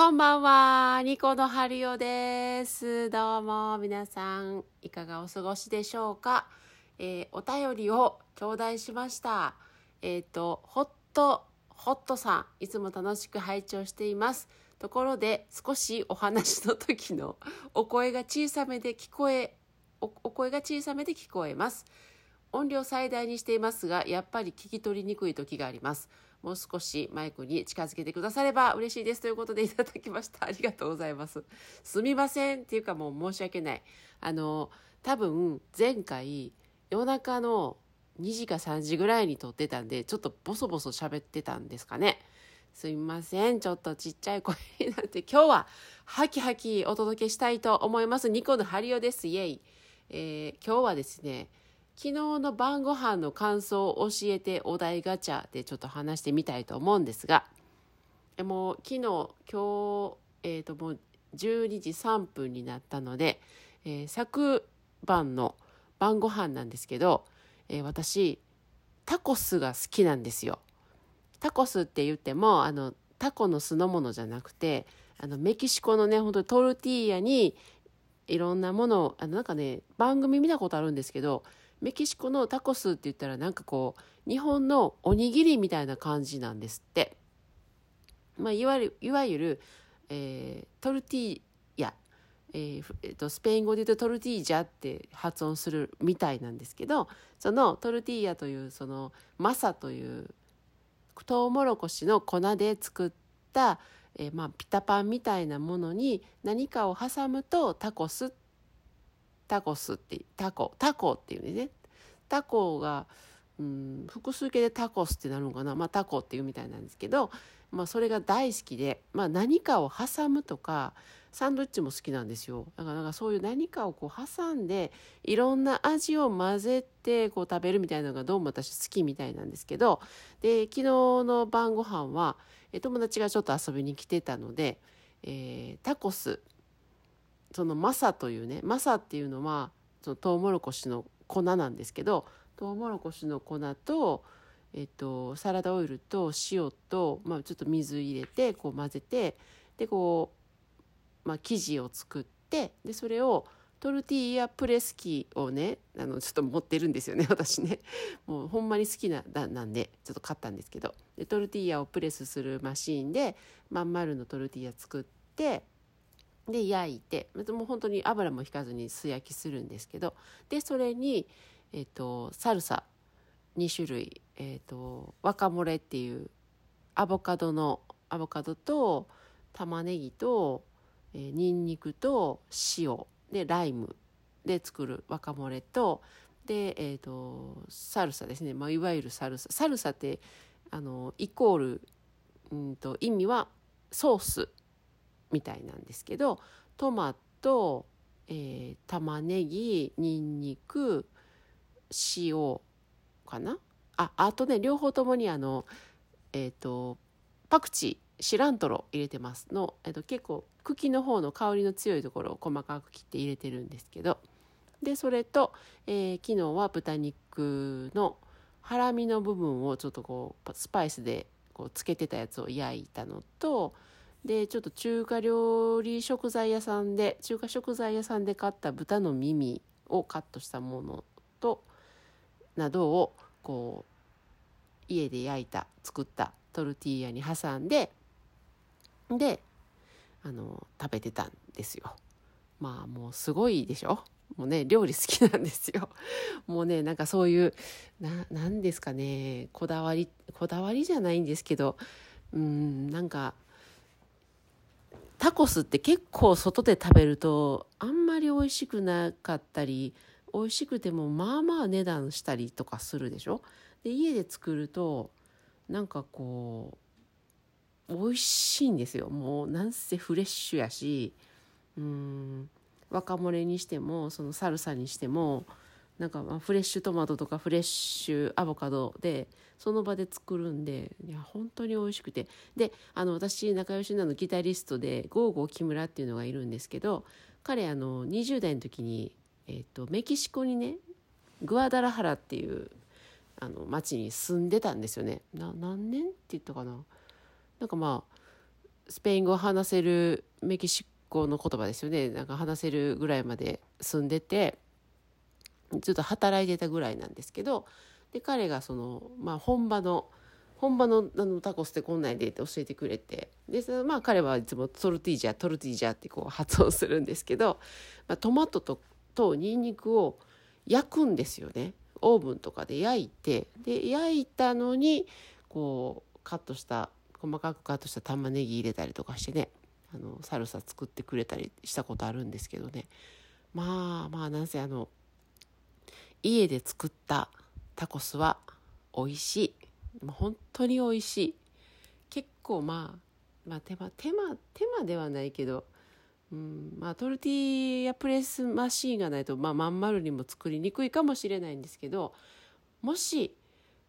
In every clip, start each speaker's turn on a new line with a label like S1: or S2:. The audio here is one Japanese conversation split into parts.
S1: こんばんは、ニコのハリオです。どうも、皆さん、いかがお過ごしでしょうか？えーお便りを頂戴しました。えっ、と、ホット、ホットさん、いつも楽しく拝聴しています。ところで、少しお話の時のお声が小さめで聞こえ、おお声が小さめで聞こえます。音量最大にしていますが、やっぱり聞き取りにくい時があります。もう少しマイクに近づけてくだされば嬉しいですということでいただきました。ありがとうございます。すみませんっていうかもう申し訳ない。あの、多分前回夜中の2時か3時ぐらいに撮ってたんで、ちょっとボソボソ喋ってたんですかね。すみません。ちょっとちっちゃい声になって、今日はハキハキお届けしたいと思います。ニコのハリオです。イェイ。えー今日はですね、昨日の晩ご飯の感想を教えてお題ガチャでちょっと話してみたいと思うんですが、もう昨日、今日、えっ、ともう12時3分になったので、えー昨晩の晩ご飯なんですけど、えー私、タコスが好きなんですよ。タコスって言っても、あの、タコの酢の物じゃなくて、あの、メキシコのね、本当にトルティーヤに、いろんなものを、あの、なんかね、番組見たことあるんですけど、メキシコのタコスって言ったらなんかこう、日本のおにぎりみたいな感じなんですって。まあ、いわゆる、いわゆる、えートルティーヤ、えーえっと、スペイン語で言うとトルティージャって発音するみたいなんですけど、そのトルティーヤという、その、マサという、トウモロコシの粉で作った、えーまあ、ピタパンみたいなものに何かを挟むとタコスってタコスってタコタコっていうね。タコが、うん、複数形でタコスってなるのかな、まあ、タコっていうみたいなんですけど、まあ、それが大好きで、まあ、何かを挟むとかサンドイッチも好きなんですよ。だからなんかそういう何かをこう挟んでいろんな味を混ぜてこう食べるみたいなのがどうも私好きみたいなんですけどで昨日の晩ご飯は友達がちょっと遊びに来てたので、えータコスそのマサというねマサっていうのはそのトウモロコシの粉なんですけどトウモロコシの粉と,、えっとサラダオイルと塩と、まあ、ちょっと水入れてこう混ぜてでこう、まあ、生地を作ってでそれをトルティーヤプレス機をねあのちょっと持ってるんですよね 私ね。もうほんまに好きなだなんでちょっと買ったんですけど。でトルティーヤをプレスするマシーンでまん丸のトルティーヤ作ってで焼いてもう本当に油も引かずに素焼きするんですけどでそれに、えっとサルサ2種類、えっとワカモレっていうアボカドのアボカドと玉ねぎと、えー、ニンニクと塩でライムで作るワカモレとで、えっとサルサですね、まあ、いわゆるサルサ。サルサってあのイコールうんと意味はソースみたいなんですけどトマト、えー玉ねぎにんにく塩かな？ああとね両方ともにあのえっ、とパクチーシラントロ入れてます。の、えー、と結構茎の方の香りの強いところを細かく切って入れてるんですけど。でそれと、えー昨日は豚肉のハラミの部分をちょっとこうスパイスでこうつけてたやつを焼いたのとでちょっと中華料理食材屋さんで中華食材屋さんで買った豚の耳をカットしたものとなどをこう家で焼いた作ったトルティーヤに挟んでであの食べてたんですよ。まあもうすごいでしょ？もうね料理好きなんですよ。もうねなんかそういうななんですかねこだわりこだわりじゃないんですけどうんなんかタコスって結構外で食べるとあんまり美味しくなかったり美味しくてもまあまあ値段したりとかするでしょ？で家で作るとなんかこう美味しいんですよ。もうなんせフレッシュやしうん若漏れにしてもそのサルサにしてもなんかまあフレッシュトマトとかフレッシュアボカドでその場で作るんでいや本当に美味しくて。であの私仲良しなのギタリストでゴーゴー木村っていうのがいるんですけど彼あの20代の時に、えっとメキシコにねグアダラハラっていうあの町に住んでたんですよね。な何年って言ったかな。なんかまあスペイン語を話せるメキシコの言葉ですよね。なんか話せるぐらいまで住んでてずっと働いてたぐらいなんですけどで彼がその、まあ、本場の本場のあのタコスってこんなんでって教えてくれてでそまあ彼はいつもトルティージャトルティージャってこう発音するんですけど、まあ、トマトととニンニクを焼くんですよね。オーブンとかで焼いてで焼いたのにこうカットした細かくカットした玉ねぎ入れたりとかしてねあのサルサ作ってくれたりしたことあるんですけどね。まあまあなんせあの家で作ったタコスは美味しい本当に美味しい結構まあまあ手間手間手間ではないけどうんまあ、トルティーヤプレスマシーンがないと、まあ、まん丸にも作りにくいかもしれないんですけどもし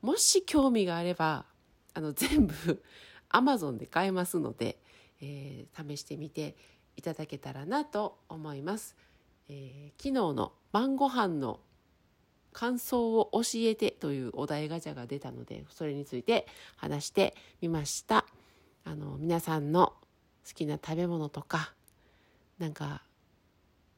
S1: もし興味があればあの全部 アマゾンで買えますので、えー、試してみていただけたらなと思います。えー、昨日の晩ご飯の感想を教えてというお題ガチャが出たのでそれについて話してみました。あの皆さんの好きな食べ物とかなんか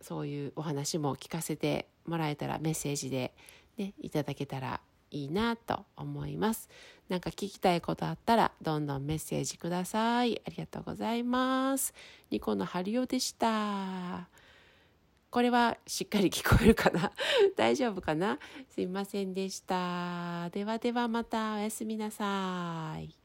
S1: そういうお話も聞かせてもらえたらメッセージで、ね、いただけたらいいなと思います。なんか聞きたいことあったらどんどんメッセージください。ありがとうございます。ニコのハリオでした。これはしっかり聞こえるかな？大丈夫かな？すいませんでした。ではではまたおやすみなさい。